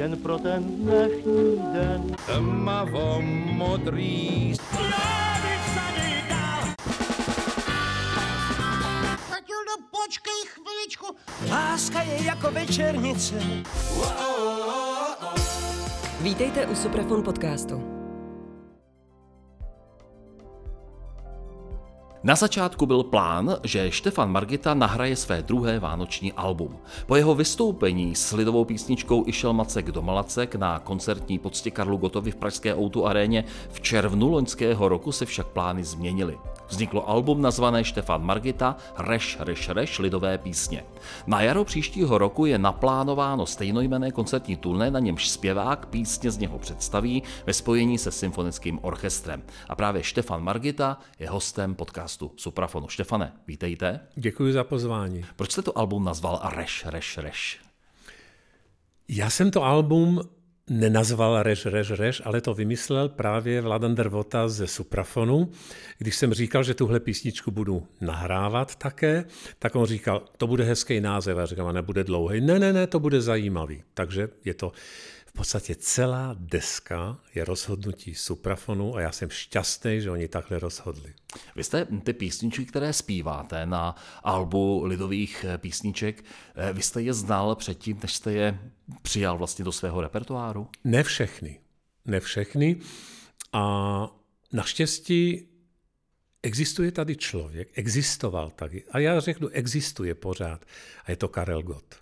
jen pro ten dnešní den. Tmavo modrý Matildo, počkej chviličku. Láska je jako večernice. Vítejte u Suprafon podcastu. Na začátku byl plán, že Štefan Margita nahraje své druhé vánoční album. Po jeho vystoupení s lidovou písničkou Išel Macek do Malacek na koncertní poctě Karlu Gotovi v Pražské Outu aréně v červnu loňského roku se však plány změnily. Vzniklo album nazvané Štefan Margita Reš, Reš, Reš lidové písně. Na jaro příštího roku je naplánováno stejnojmené koncertní turné, na němž zpěvák písně z něho představí ve spojení se symfonickým orchestrem. A právě Štefan Margita je hostem podcastu Suprafonu. Štefane, vítejte. Děkuji za pozvání. Proč jste to album nazval Reš, Reš, Reš? Já jsem to album nenazval Reš, Reš, Reš, ale to vymyslel právě Vladan Drvota ze Suprafonu. Když jsem říkal, že tuhle písničku budu nahrávat také, tak on říkal, to bude hezký název. A říkám, nebude dlouhý. Ne, ne, ne, to bude zajímavý. Takže je to v podstatě celá deska je rozhodnutí Suprafonu a já jsem šťastný, že oni takhle rozhodli. Vy jste ty písničky, které zpíváte na albu lidových písniček, eh, vy jste je znal předtím, než jste je přijal vlastně do svého repertoáru? Ne všechny. Ne všechny. A naštěstí existuje tady člověk, existoval tady, a já řeknu, existuje pořád, a je to Karel Gott.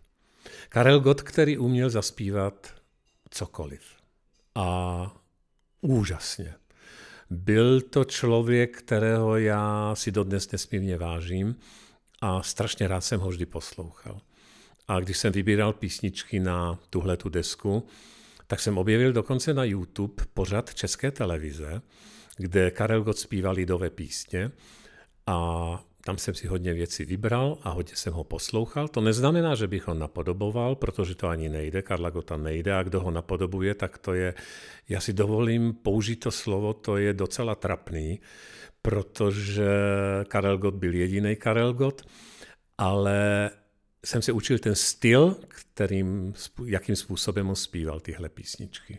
Karel Gott, který uměl zaspívat cokoliv. A úžasně. Byl to člověk, kterého já si dodnes nesmírně vážím a strašně rád jsem ho vždy poslouchal. A když jsem vybíral písničky na tuhle tu desku, tak jsem objevil dokonce na YouTube pořad České televize, kde Karel Gott zpíval lidové písně a tam jsem si hodně věcí vybral a hodně jsem ho poslouchal. To neznamená, že bych ho napodoboval, protože to ani nejde, Karla Gota nejde a kdo ho napodobuje, tak to je, já si dovolím použít to slovo, to je docela trapný, protože Karel Gott byl jediný Karel Gott, ale jsem se učil ten styl, kterým, jakým způsobem on zpíval tyhle písničky.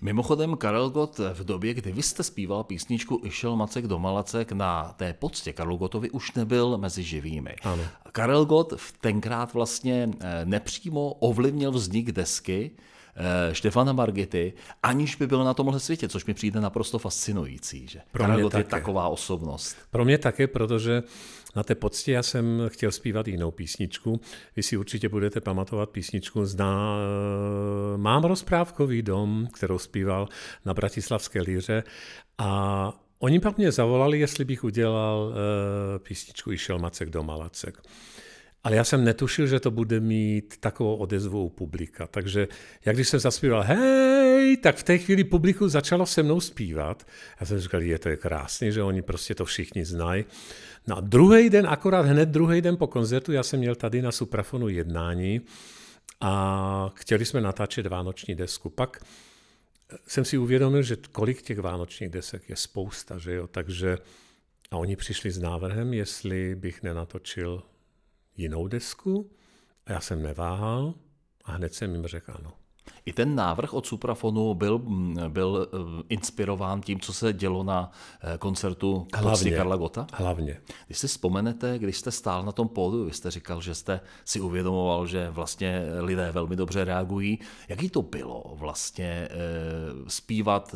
Mimochodem Karel Gott v době, kdy vy jste zpíval písničku Išel Macek do Malacek na té poctě Karlu Gottovi už nebyl mezi živými. Ano. Karel Gott tenkrát vlastně eh, nepřímo ovlivnil vznik desky, eh, Štefana Margity, aniž by byl na tomhle světě, což mi přijde naprosto fascinující. Že? Pro Karel mě Gott je také. taková osobnost. Pro mě také, protože na té poctě já jsem chtěl zpívat jinou písničku. Vy si určitě budete pamatovat písničku Zná, Mám rozprávkový dom, kterou zpíval na Bratislavské líře a oni pak mě zavolali, jestli bych udělal eh, písničku Išel Macek do Malacek. Ale já jsem netušil, že to bude mít takovou odezvu u publika. Takže jak když jsem zaspíval hej, tak v té chvíli publiku začalo se mnou zpívat. Já jsem říkal, je to je krásný, že oni prostě to všichni znají. No a druhý den, akorát hned druhý den po koncertu, já jsem měl tady na Suprafonu jednání a chtěli jsme natáčet vánoční desku. Pak jsem si uvědomil, že kolik těch vánočních desek je spousta, že jo, takže a oni přišli s návrhem, jestli bych nenatočil jinou desku a já jsem neváhal a hned jsem jim řekl ano. I ten návrh od Suprafonu byl, byl eh, inspirován tím, co se dělo na eh, koncertu Hlavně. Karla Gota? Hlavně. Když si vzpomenete, když jste stál na tom pódu, vy jste říkal, že jste si uvědomoval, že vlastně lidé velmi dobře reagují. Jaký to bylo vlastně zpívat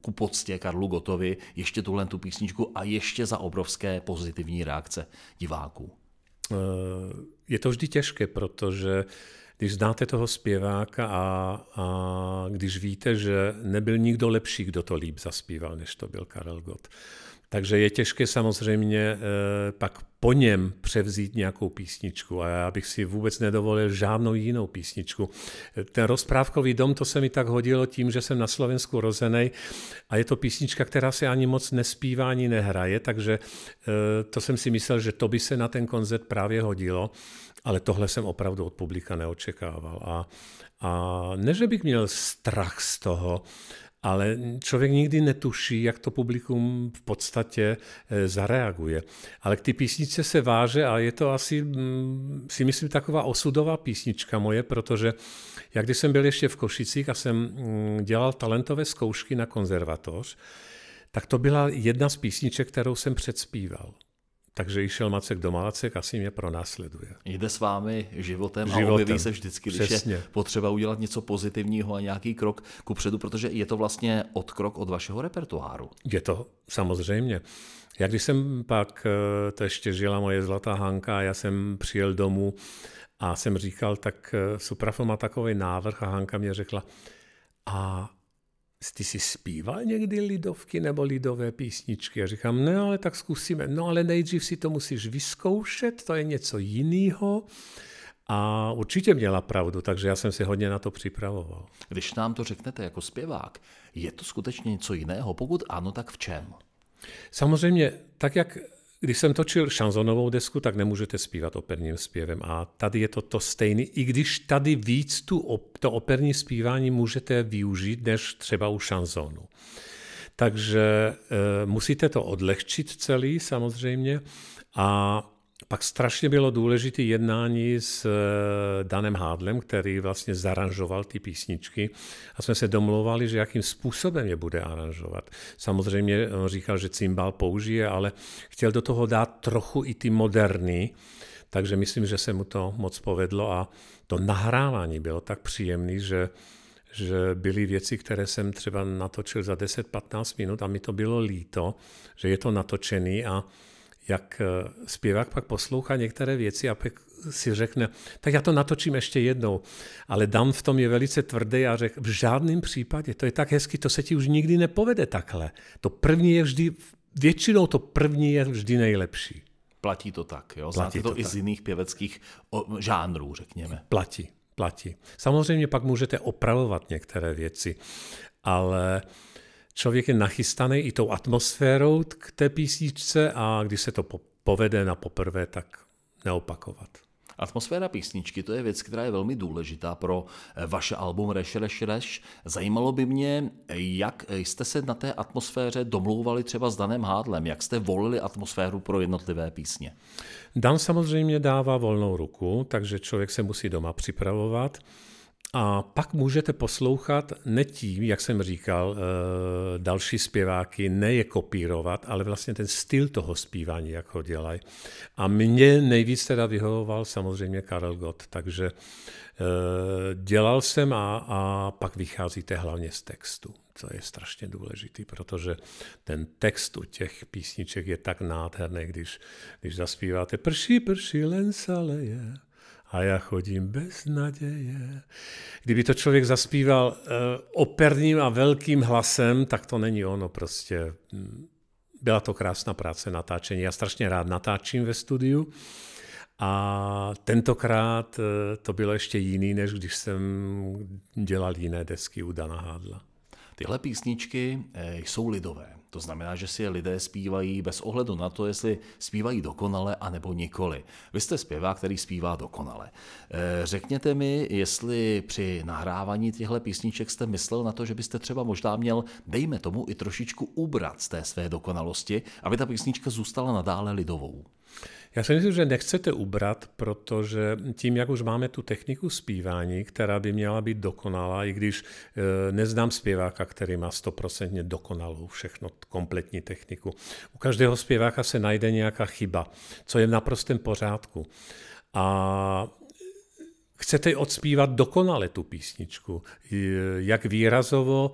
ku poctě Karlu Gotovi ještě tuhle tu písničku a ještě za obrovské pozitivní reakce diváků? Je to vždy těžké, protože když znáte toho zpěváka a, a když víte, že nebyl nikdo lepší, kdo to líp zaspíval, než to byl Karel Gott. Takže je těžké samozřejmě e, pak po něm převzít nějakou písničku a já bych si vůbec nedovolil žádnou jinou písničku. Ten rozprávkový dom, to se mi tak hodilo tím, že jsem na Slovensku rozený a je to písnička, která se ani moc nespívá, ani nehraje, takže e, to jsem si myslel, že to by se na ten koncert právě hodilo, ale tohle jsem opravdu od publika neočekával. A, a ne, že bych měl strach z toho, ale člověk nikdy netuší, jak to publikum v podstatě eh, zareaguje. Ale k ty písničce se váže a je to asi, mm, si myslím, taková osudová písnička moje, protože jak když jsem byl ještě v Košicích a jsem mm, dělal talentové zkoušky na konzervatoř, tak to byla jedna z písniček, kterou jsem předspíval. Takže šel Macek do Malacek, asi mě pronásleduje. Jde s vámi životem, životem. a objeví se vždycky, když Přesně. je potřeba udělat něco pozitivního a nějaký krok ku předu, protože je to vlastně odkrok od vašeho repertoáru. Je to samozřejmě. Jak když jsem pak, eh, to ještě žila moje zlatá Hanka, já jsem přijel domů a jsem říkal, tak eh, Suprafon má takový návrh a Hanka mě řekla, a ty jsi zpíval někdy lidovky nebo lidové písničky? Já říkám, ne, ale tak zkusíme. No ale nejdřív si to musíš vyzkoušet, to je něco jiného. A určitě měla pravdu, takže já jsem si hodně na to připravoval. Když nám to řeknete jako zpěvák, je to skutečně něco jiného? Pokud ano, tak v čem? Samozřejmě, tak jak když jsem točil šanzonovou desku, tak nemůžete zpívat operním zpěvem. A tady je to to stejné, i když tady víc tu, to operní zpívání můžete využít, než třeba u šanzonu. Takže e, musíte to odlehčit celý samozřejmě a pak strašně bylo důležité jednání s eh, Danem Hádlem, který vlastně zaranžoval ty písničky a jsme se domlouvali, že jakým způsobem je bude aranžovat. Samozřejmě on říkal, že cymbal použije, ale chtěl do toho dát trochu i ty moderny, takže myslím, že se mu to moc povedlo a to nahrávání bylo tak příjemné, že že byly věci, které jsem třeba natočil za 10-15 minut a mi to bylo líto, že je to natočený a jak eh, zpěvák pak poslouchá některé věci a pak si řekne, tak já to natočím ještě jednou. Ale Dan v tom je velice tvrdý a řekl, v žádném případě, to je tak hezky, to se ti už nikdy nepovede takhle. To první je vždy, většinou to první je vždy nejlepší. Platí to tak, jo? Znáte Platí to, to i tak. z jiných pěveckých žánrů, řekněme. Platí, platí. Samozřejmě pak můžete opravovat některé věci, ale člověk je nachystaný i tou atmosférou k té písničce a když se to povede na poprvé, tak neopakovat. Atmosféra písničky, to je věc, která je velmi důležitá pro eh, vaše album Reš, Reš, Reš. Zajímalo by mě, jak jste se na té atmosféře domlouvali třeba s Danem Hádlem, jak jste volili atmosféru pro jednotlivé písně. Dan samozřejmě dává volnou ruku, takže člověk se musí doma připravovat. A pak můžete poslouchat ne tím, jak jsem říkal, eh, další zpěváky, ne je kopírovat, ale vlastně ten styl toho zpívání, jak ho dělají. A mě nejvíc teda vyhovoval samozřejmě Karel Gott, takže eh, dělal jsem a, a pak vycházíte hlavně z textu. To je strašně důležitý, protože ten text u těch písniček je tak nádherný, když, když zaspíváte prší, prší, len se leje a já chodím bez naděje. Kdyby to člověk zaspíval uh, operním a velkým hlasem, tak to není ono prostě. Byla to krásná práce natáčení. Já strašně rád natáčím ve studiu. A tentokrát eh, to bylo ještě jiný, než když jsem dělal jiné desky u Dana Hádla. Tyhle písničky eh, jsou lidové. To znamená, že si je lidé zpívají bez ohledu na to, jestli zpívají dokonale anebo nikoli. Vy jste zpěvák, který zpívá dokonale. Eh, řekněte mi, jestli při nahrávání těchto písniček jste myslel na to, že byste třeba možná měl, dejme tomu, i trošičku ubrat z té své dokonalosti, aby ta písnička zůstala nadále lidovou. Já si myslím, že nechcete ubrat, protože tím, jak už máme tu techniku zpívání, která by měla být dokonalá, i když e, neznám zpěváka, který má stoprocentně dokonalou všechno, kompletní techniku. U každého zpěváka se najde nějaká chyba, co je v naprostém pořádku. A chcete odspívat dokonale tu písničku, jak výrazovo,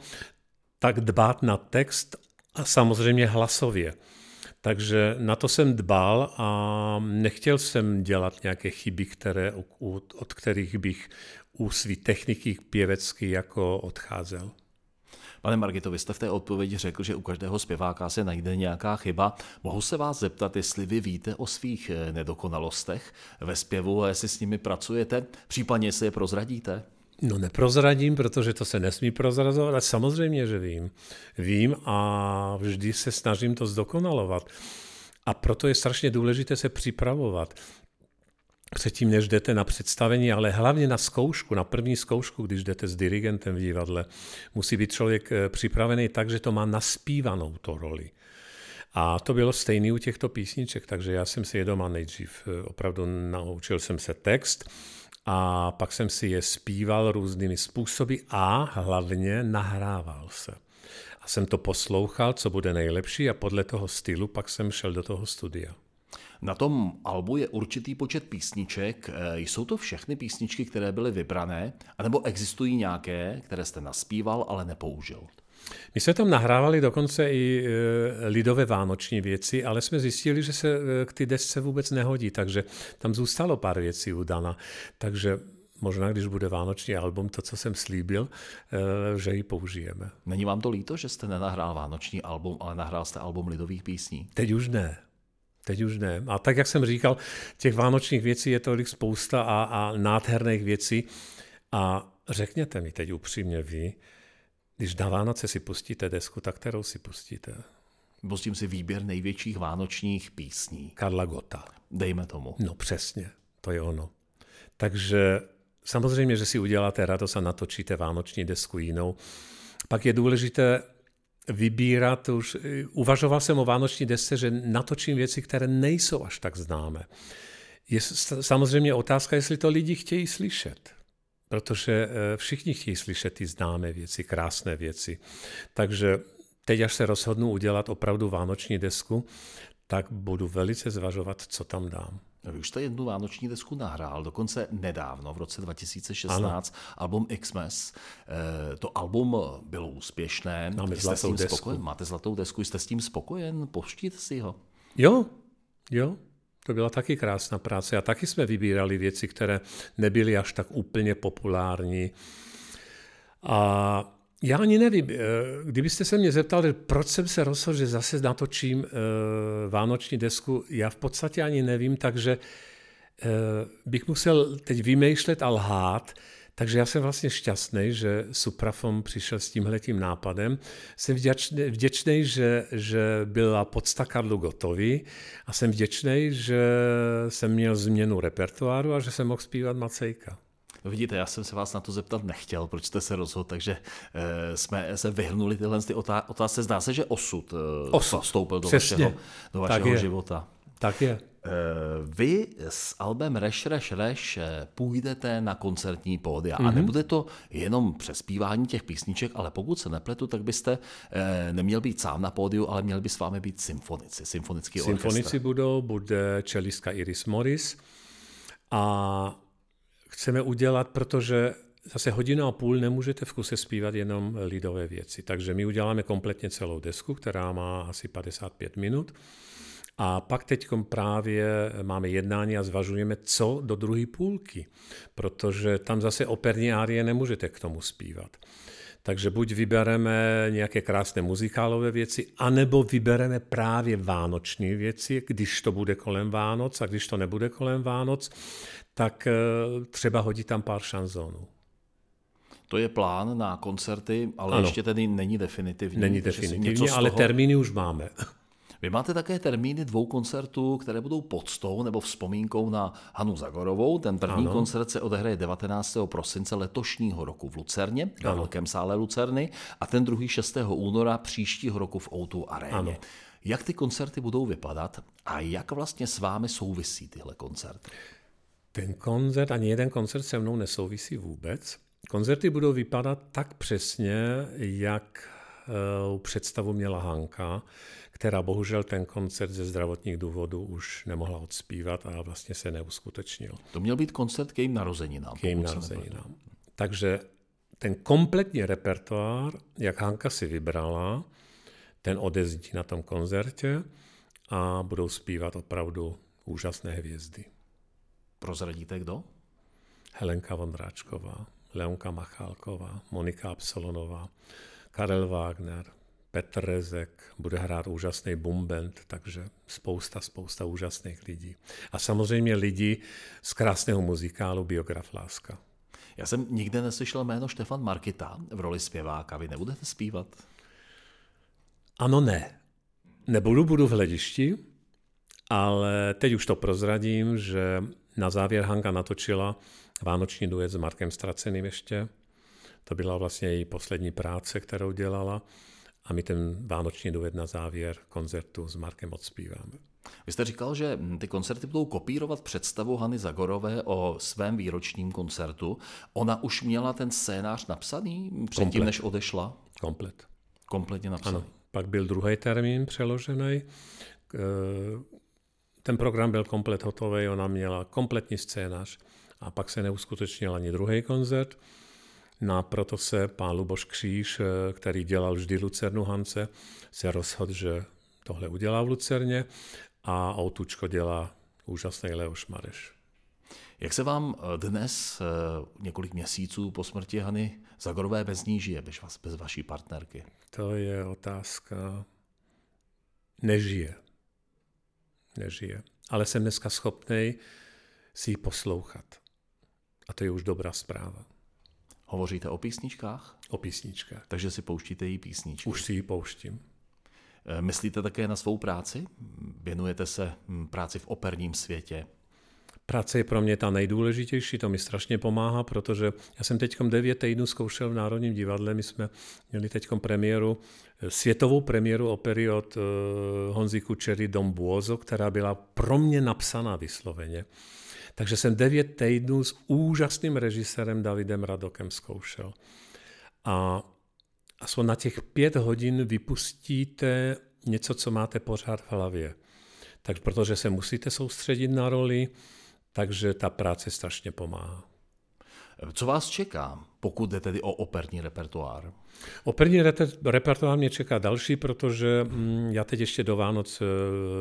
tak dbát na text a samozřejmě hlasově. Takže na to jsem dbal a nechtěl jsem dělat nějaké chyby, které, od kterých bych u své techniky pěvecky jako odcházel. Pane Margito, vy jste v té odpovědi řekl, že u každého zpěváka se najde nějaká chyba. Mohu se vás zeptat, jestli vy víte o svých eh, nedokonalostech ve zpěvu a jestli s nimi pracujete, případně jestli je prozradíte? No neprozradím, protože to se nesmí prozrazovat, ale samozřejmě, že vím. Vím a vždy se snažím to zdokonalovat. A proto je strašně důležité se připravovat. předtím, než jdete na představení, ale hlavně na zkoušku, na první zkoušku, když jdete s dirigentem v divadle, musí být člověk eh, připravený tak, že to má naspívanou to roli. A to bylo stejné u těchto písniček, takže já jsem si je doma nejdřív eh, opravdu naučil jsem se text a pak jsem si je zpíval různými způsoby a hlavně nahrával se. A jsem to poslouchal, co bude nejlepší a podle toho stylu pak jsem šel do toho studia. Na tom albu je určitý počet písniček. Eh, Jsou to všechny písničky, které byly vybrané, anebo existují nějaké, které jste naspíval, ale nepoužil? My jsme tam nahrávali dokonce i e, lidové vánoční věci, ale jsme zjistili, že se e, k ty desce vůbec nehodí, takže tam zůstalo pár věcí u Dana. Takže možná, když bude vánoční album, to, co jsem slíbil, e, že ji použijeme. Není vám to líto, že jste nenahrál vánoční album, ale nahrál jste album lidových písní? Teď už ne. Teď už ne. A tak, jak jsem říkal, těch vánočních věcí je tolik spousta a, a nádherných věcí. A řekněte mi teď upřímně vy, když na Vánoce si pustíte desku, tak kterou si pustíte? Pustím si výběr největších vánočních písní. Karla Gota. Dejme tomu. No přesně, to je ono. Takže samozřejmě, že si uděláte radost a natočíte vánoční desku jinou. Pak je důležité vybírat už, uvažoval jsem o vánoční desce, že natočím věci, které nejsou až tak známé. Je samozřejmě otázka, jestli to lidi chtějí slyšet protože eh, všichni chtějí slyšet ty známé věci, krásné věci. Takže teď, až se rozhodnu udělat opravdu vánoční desku, tak budu velice zvažovat, co tam dám. Vy už jste jednu vánoční desku nahrál, dokonce nedávno, v roce 2016, ano. album Xmas. Eh, to album bylo úspěšné. Máme jste zlatou s tím desku. Spokojen? Máte zlatou desku, jste s tím spokojen? Poštíte si ho? Jo, jo, to byla taky krásná práce a taky jsme vybírali věci, které nebyly až tak úplně populární. A já ani nevím, eh, kdybyste se mě zeptali, proč jsem se rozhodl, že zase natočím eh, vánoční desku, já v podstatě ani nevím, takže eh, bych musel teď vymýšlet a lhát, takže já jsem vlastně šťastný, že Suprafon přišel s tímhletím nápadem. Jsem vděčný, vděčný že, že byla podsta Karlu gotový a jsem vděčný, že jsem měl změnu repertoáru a že jsem mohl zpívat Macejka. No vidíte, já jsem se vás na to zeptat nechtěl, proč jste se rozhodl, takže e, jsme se vyhrnuli tyhle ty otázce. Zdá se, že osud, e, osud. vstoupil do Přesně. vašeho, do vašeho života. Tak je. Eh, vy s albem Reš, Reš, Reš eh, půjdete na koncertní pódia mm-hmm. a mhm. nebude to jenom přespívání těch písniček, ale pokud se nepletu, tak byste eh, neměl být sám na pódiu, ale měl by s vámi být symfonici, symfonický orchestr. Symfonici budou, bude čelistka Iris Morris a chceme udělat, protože zase hodinu a půl nemůžete v kuse zpívat jenom lidové věci. Takže my uděláme kompletně celou desku, která má asi 55 minut a pak teď právě máme jednání a zvažujeme, co do druhé půlky, protože tam zase operní árie nemůžete k tomu zpívat. Takže buď vybereme nějaké krásné muzikálové věci, anebo vybereme právě vánoční věci, když to bude kolem Vánoc a když to nebude kolem Vánoc, tak eh, třeba hodí tam pár šanzónů. To je plán na koncerty, ale ano. ještě tedy není definitivní. Není definitivní, ale toho... termíny už máme. Vy máte také termíny dvou koncertů, které budou podstou nebo vzpomínkou na Hanu Zagorovou. Ten první ano. koncert se odehraje 19. prosince letošního roku v Lucerně, v velkém sále Lucerny, a ten druhý 6. února příštího roku v O2 aréně. Ano. Jak ty koncerty budou vypadat a jak vlastně s vámi souvisí tyhle koncerty? Ten koncert, ani jeden koncert se mnou nesouvisí vůbec. Koncerty budou vypadat tak přesně, jak uh, představu měla Hanka která bohužel ten koncert ze zdravotních důvodů už nemohla odspívat a vlastně se neuskutečnil. To měl být koncert k jejím narozeninám. K jejím narozeninám. Takže ten kompletní repertoár, jak Hanka si vybrala, ten odezdí na tom koncertě a budou zpívat opravdu úžasné hvězdy. Prozradíte kdo? Helenka Vondráčková, Leonka Machálková, Monika Absolonová, Karel Wagner, Petr Rezek, bude hrát úžasný bumbent, takže spousta, spousta úžasných lidí. A samozřejmě lidi z krásného muzikálu Biograf Láska. Já jsem nikde neslyšel jméno Štefan Markita v roli zpěváka. Vy nebudete zpívat? Ano, ne. Nebudu, budu v hledišti, ale teď už to prozradím, že na závěr Hanka natočila vánoční duet s Markem Straceným ještě. To byla vlastně její poslední práce, kterou dělala. A my ten vánoční duet na závěr koncertu s Markem odspíváme. Vy jste říkal, že ty koncerty budou kopírovat představu Hany Zagorové o svém výročním koncertu. Ona už měla ten scénář napsaný předtím, Komplet. než odešla? Komplet. Kompletně napsaný. Ano. Pak byl druhý termín přeložený. K- Ten program byl komplet hotový, ona měla kompletní scénář. A pak se neuskutečnil ani druhý koncert. No a proto se pán Luboš Kříž, eh, který dělal vždy Lucernu Hance, se rozhodl, že tohle udělá v Lucerně a Outučko dělá úžasný Leoš Mareš. Jak se vám eh, dnes, eh, několik měsíců po smrti Hany Zagorové bez ní žije, bez, vás, bez vaší partnerky? To je otázka. Nežije. Nežije. Ale jsem dneska schopný si ji poslouchat. A to je už dobrá zpráva. Hovoříte o písničkách? O písničkách. Takže si pouštíte její písničky. Už si ji pouštím. Eh, Myslíte také na svou práci? Věnujete se práci v operním světě? Práce je pro mě ta nejdůležitější, to mi strašně pomáhá, protože já jsem teď 9 týdnů zkoušel v Národním divadle, my jsme měli teď premiéru, eh, světovou premiéru opery od uh, Honzy Kučery Dom Buozo, která byla pro mě napsaná vysloveně. Takže jsem 9 týdnů s úžasným režisérem Davidem Radokem zkoušel. A aspoň na těch pět hodin vypustíte něco, co máte pořád v hlavě. Tak protože se musíte soustředit na roli, takže ta práce strašně pomáhá. Co vás čeká, pokud jde tedy o operní repertoár? Operní repertoár mě čeká další, protože mm, já teď ještě do Vánoc eh,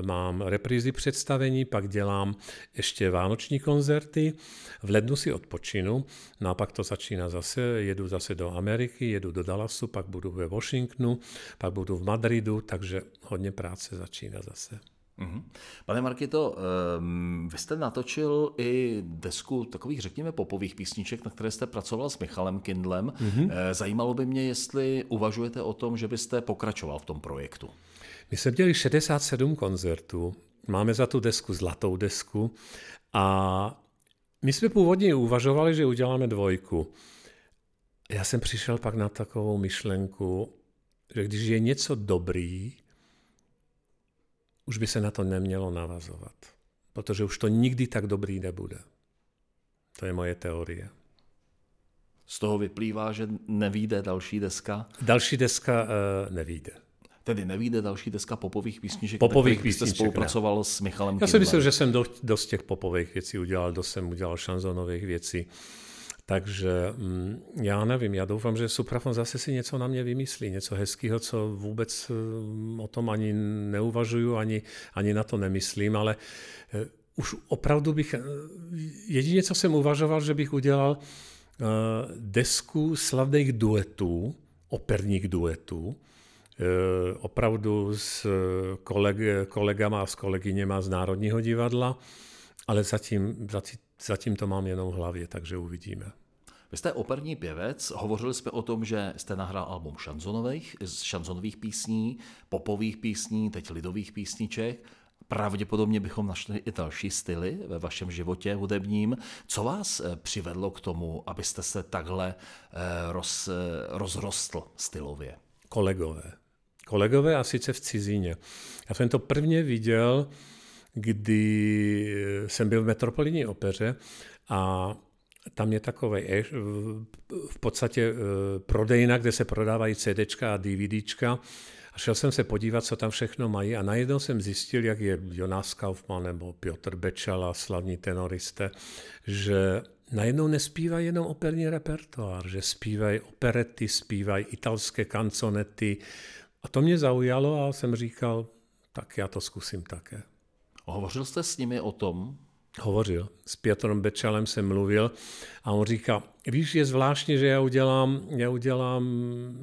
mám reprízy představení, pak dělám ještě vánoční koncerty, v lednu si odpočinu, no a pak to začíná zase, jedu zase do Ameriky, jedu do Dallasu, pak budu ve Washingtonu, pak budu v Madridu, takže hodně práce začíná zase. Mhm. Pane Markito, ehm, vy jste natočil i desku takových, řekněme, popových písniček, na které jste pracoval s Michalem Kindlem. Mhm. Eh, Zajímalo by mě, jestli uvažujete o tom, že byste pokračoval v tom projektu. My jsme měli 67 koncertů, máme za tu desku zlatou desku a my jsme původně uvažovali, že uděláme dvojku. Já jsem přišel pak na takovou myšlenku, že když je něco dobrý, už by se na to nemělo navazovat. Protože už to nikdy tak dobrý nebude. To je moje teorie. Z toho vyplývá, že nevíde další deska, Další deska uh, nevíde. tedy nevíde další deska popových písniček, Popových kterých jste písniček, spolupracoval s Michalem Já si myslím, že jsem do, dost těch popových věcí udělal, dost jsem udělal šanzonových věcí. Takže mm, já nevím, já doufám, že Suprafon zase si něco na mě vymyslí, něco hezkého, co vůbec mm, o tom ani neuvažuju, ani, ani na to nemyslím, ale eh, už opravdu bych, eh, jedině co jsem uvažoval, že bych udělal eh, desku slavných duetů, operních duetů, opravdu s koleg, kolegama a s kolegyněma z Národního divadla, ale zatím, zatím, zatím to mám jenom v hlavě, takže uvidíme. Vy jste operní pěvec, hovořili jsme o tom, že jste nahrál album šanzonových, z šanzonových písní, popových písní, teď lidových písniček. Pravděpodobně bychom našli i další styly ve vašem životě hudebním. Co vás eh, přivedlo k tomu, abyste se takhle eh, roz, eh, rozrostl stylově? Kolegové. Kolegové a sice v cizině. Já jsem to prvně viděl, kdy jsem byl v Metropolitní opeře a tam je takový v podstatě eh, prodejna, kde se prodávají CDčka a DVDčka. A šel jsem se podívat, co tam všechno mají a najednou jsem zjistil, jak je Jonas Kaufmann nebo Piotr Bečala, slavní tenoristé, že najednou nespívají jenom operní repertoár, že zpívají operety, zpívají italské kanconety. A to mě zaujalo a jsem říkal, tak já to zkusím také. Hovořil jste s nimi o tom, Hovořil. S Piotrem Bečalem jsem mluvil a on říká, víš, je zvláštní, že já udělám, já udělám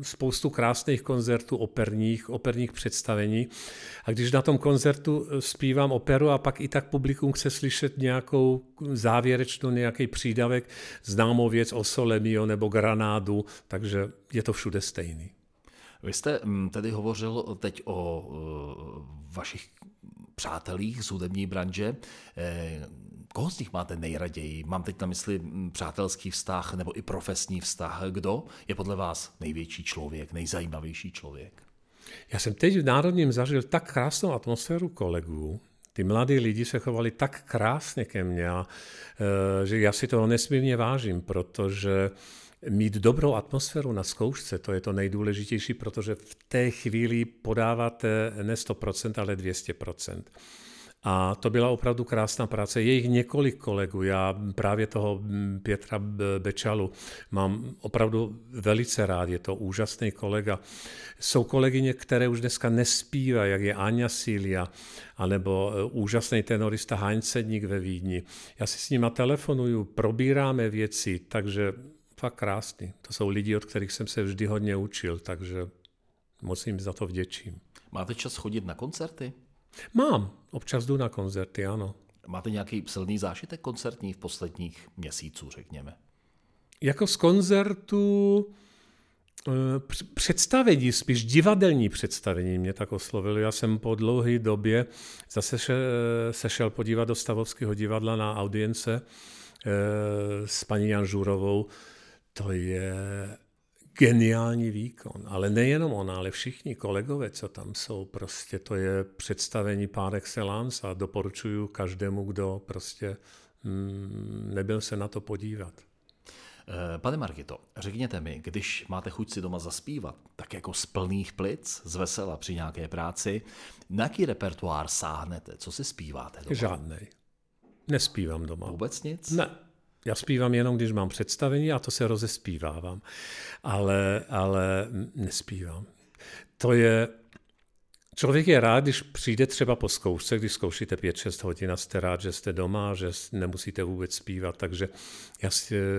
spoustu krásných koncertů operních, operních představení a když na tom koncertu zpívám operu a pak i tak publikum chce slyšet nějakou závěrečnou, nějaký přídavek, známou věc o Solemio nebo Granádu, takže je to všude stejný. Vy jste mm, tedy hovořil teď o uh, vašich přátelích z hudební branže. Eh, Koho z nich máte nejraději? Mám teď na mysli mm, přátelský vztah nebo i profesní vztah. Kdo je podle vás největší člověk, nejzajímavější člověk? Já jsem teď v Národním zažil tak krásnou atmosféru kolegů, ty mladí lidi se chovali tak krásně ke mně, a, e, že já si toho nesmírně vážím, protože mít dobrou atmosféru na zkoušce, to je to nejdůležitější, protože v té chvíli podáváte ne 100%, ale 200%. A to byla opravdu krásná práce. Je jich několik kolegů. Já právě toho Pětra Bečalu mám opravdu velice rád. Je to úžasný kolega. Jsou kolegyně, které už dneska nespívají, jak je Anja Sília, anebo e, úžasný tenorista Heinz Sedník ve Vídni. Já si s nima telefonuju, probíráme věci, takže fakt krásný. To jsou lidi, od kterých jsem se vždy hodně učil, takže moc jim za to vděčím. Máte čas chodit na koncerty? Mám, občas jdu na koncerty, ano. Máte nějaký silný zážitek koncertní v posledních měsíců, řekněme? Jako z koncertu eh, představení, spíš divadelní představení mě tak oslovilo. Já jsem po dlouhé době zase sešel podívat do Stavovského divadla na audience eh, s paní Jan Žurovou. To je geniální výkon. Ale nejenom ona, ale všichni kolegové, co tam jsou, prostě to je představení par excellence a doporučuju každému, kdo prostě mm, nebyl se na to podívat. Eh, pane Margito, řekněte mi, když máte chuť si doma zaspívat, tak jako z plných plic, z vesela při nějaké práci, na jaký repertoár sáhnete? Co si zpíváte doma? Žádnej. Nespívám doma. Vůbec nic? Ne. Já zpívám jenom, když mám představení a to se rozespívávám. Ale, ale nespívám. To je, Člověk je rád, když přijde třeba po zkoušce, když zkoušíte 5-6 hodin a jste rád, že jste doma, že nemusíte vůbec zpívat. Takže já,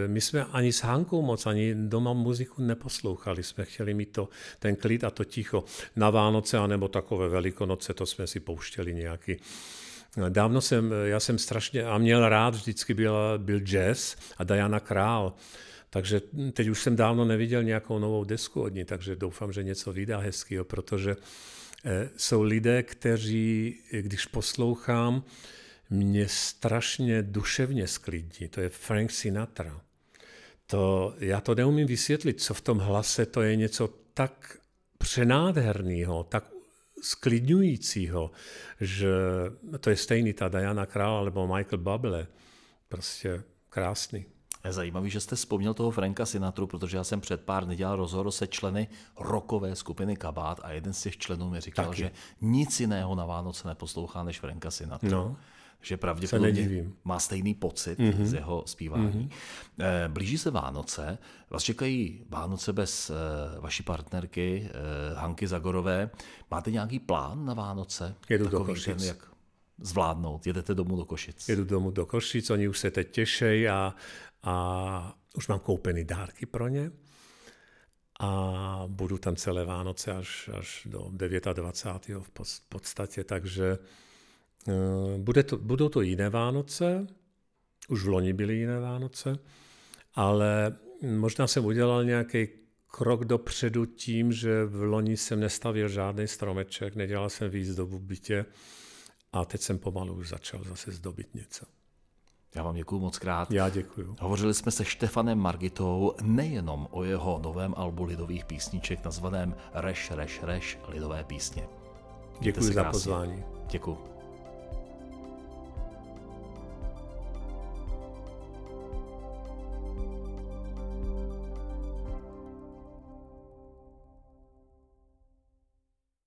my jsme ani s Hankou moc, ani doma muziku neposlouchali. Jsme chtěli mít to, ten klid a to ticho. Na Vánoce anebo takové velikonoce, to jsme si pouštěli nějaký Dávno jsem, já jsem strašně, a měl rád, vždycky byl, byl jazz a Diana Král. Takže teď už jsem dávno neviděl nějakou novou desku od ní, takže doufám, že něco vydá hezkého, protože eh, jsou lidé, kteří, když poslouchám, mě strašně duševně sklidní. To je Frank Sinatra. To, já to neumím vysvětlit, co v tom hlase, to je něco tak přenádherného, tak sklidňujícího, že to je stejný ta Diana Král nebo Michael Bublé. Prostě krásný. Je zajímavý, že jste vzpomněl toho Franka Sinatru, protože já jsem před pár dny dělal rozhovor se členy rokové skupiny Kabát a jeden z těch členů mi říkal, Taky. že nic jiného na Vánoce neposlouchá než Franka Sinatra. No že pravděpodobně má stejný pocit mm-hmm. z jeho zpívání. Mm-hmm. Blíží se Vánoce, vás čekají Vánoce bez eh, vaší partnerky eh, Hanky Zagorové. Máte nějaký plán na Vánoce? Jedu Takový do Košic. Ten, jak zvládnout? Jedete domů do Košic? Jedu domů do Košic, oni už se teď těší a, a už mám koupený dárky pro ně a budu tam celé Vánoce až, až do 29. v podstatě, takže bude to, budou to jiné Vánoce, už v loni byly jiné Vánoce, ale možná jsem udělal nějaký krok dopředu tím, že v loni jsem nestavil žádný stromeček, nedělal jsem výzdobu v bytě a teď jsem pomalu už začal zase zdobit něco. Já vám děkuji moc krát. Já děkuji. Hovořili jsme se Štefanem Margitou nejenom o jeho novém albu lidových písniček nazvaném Reš, Reš, Reš, lidové písně. Děkuji za pozvání. Děkuji.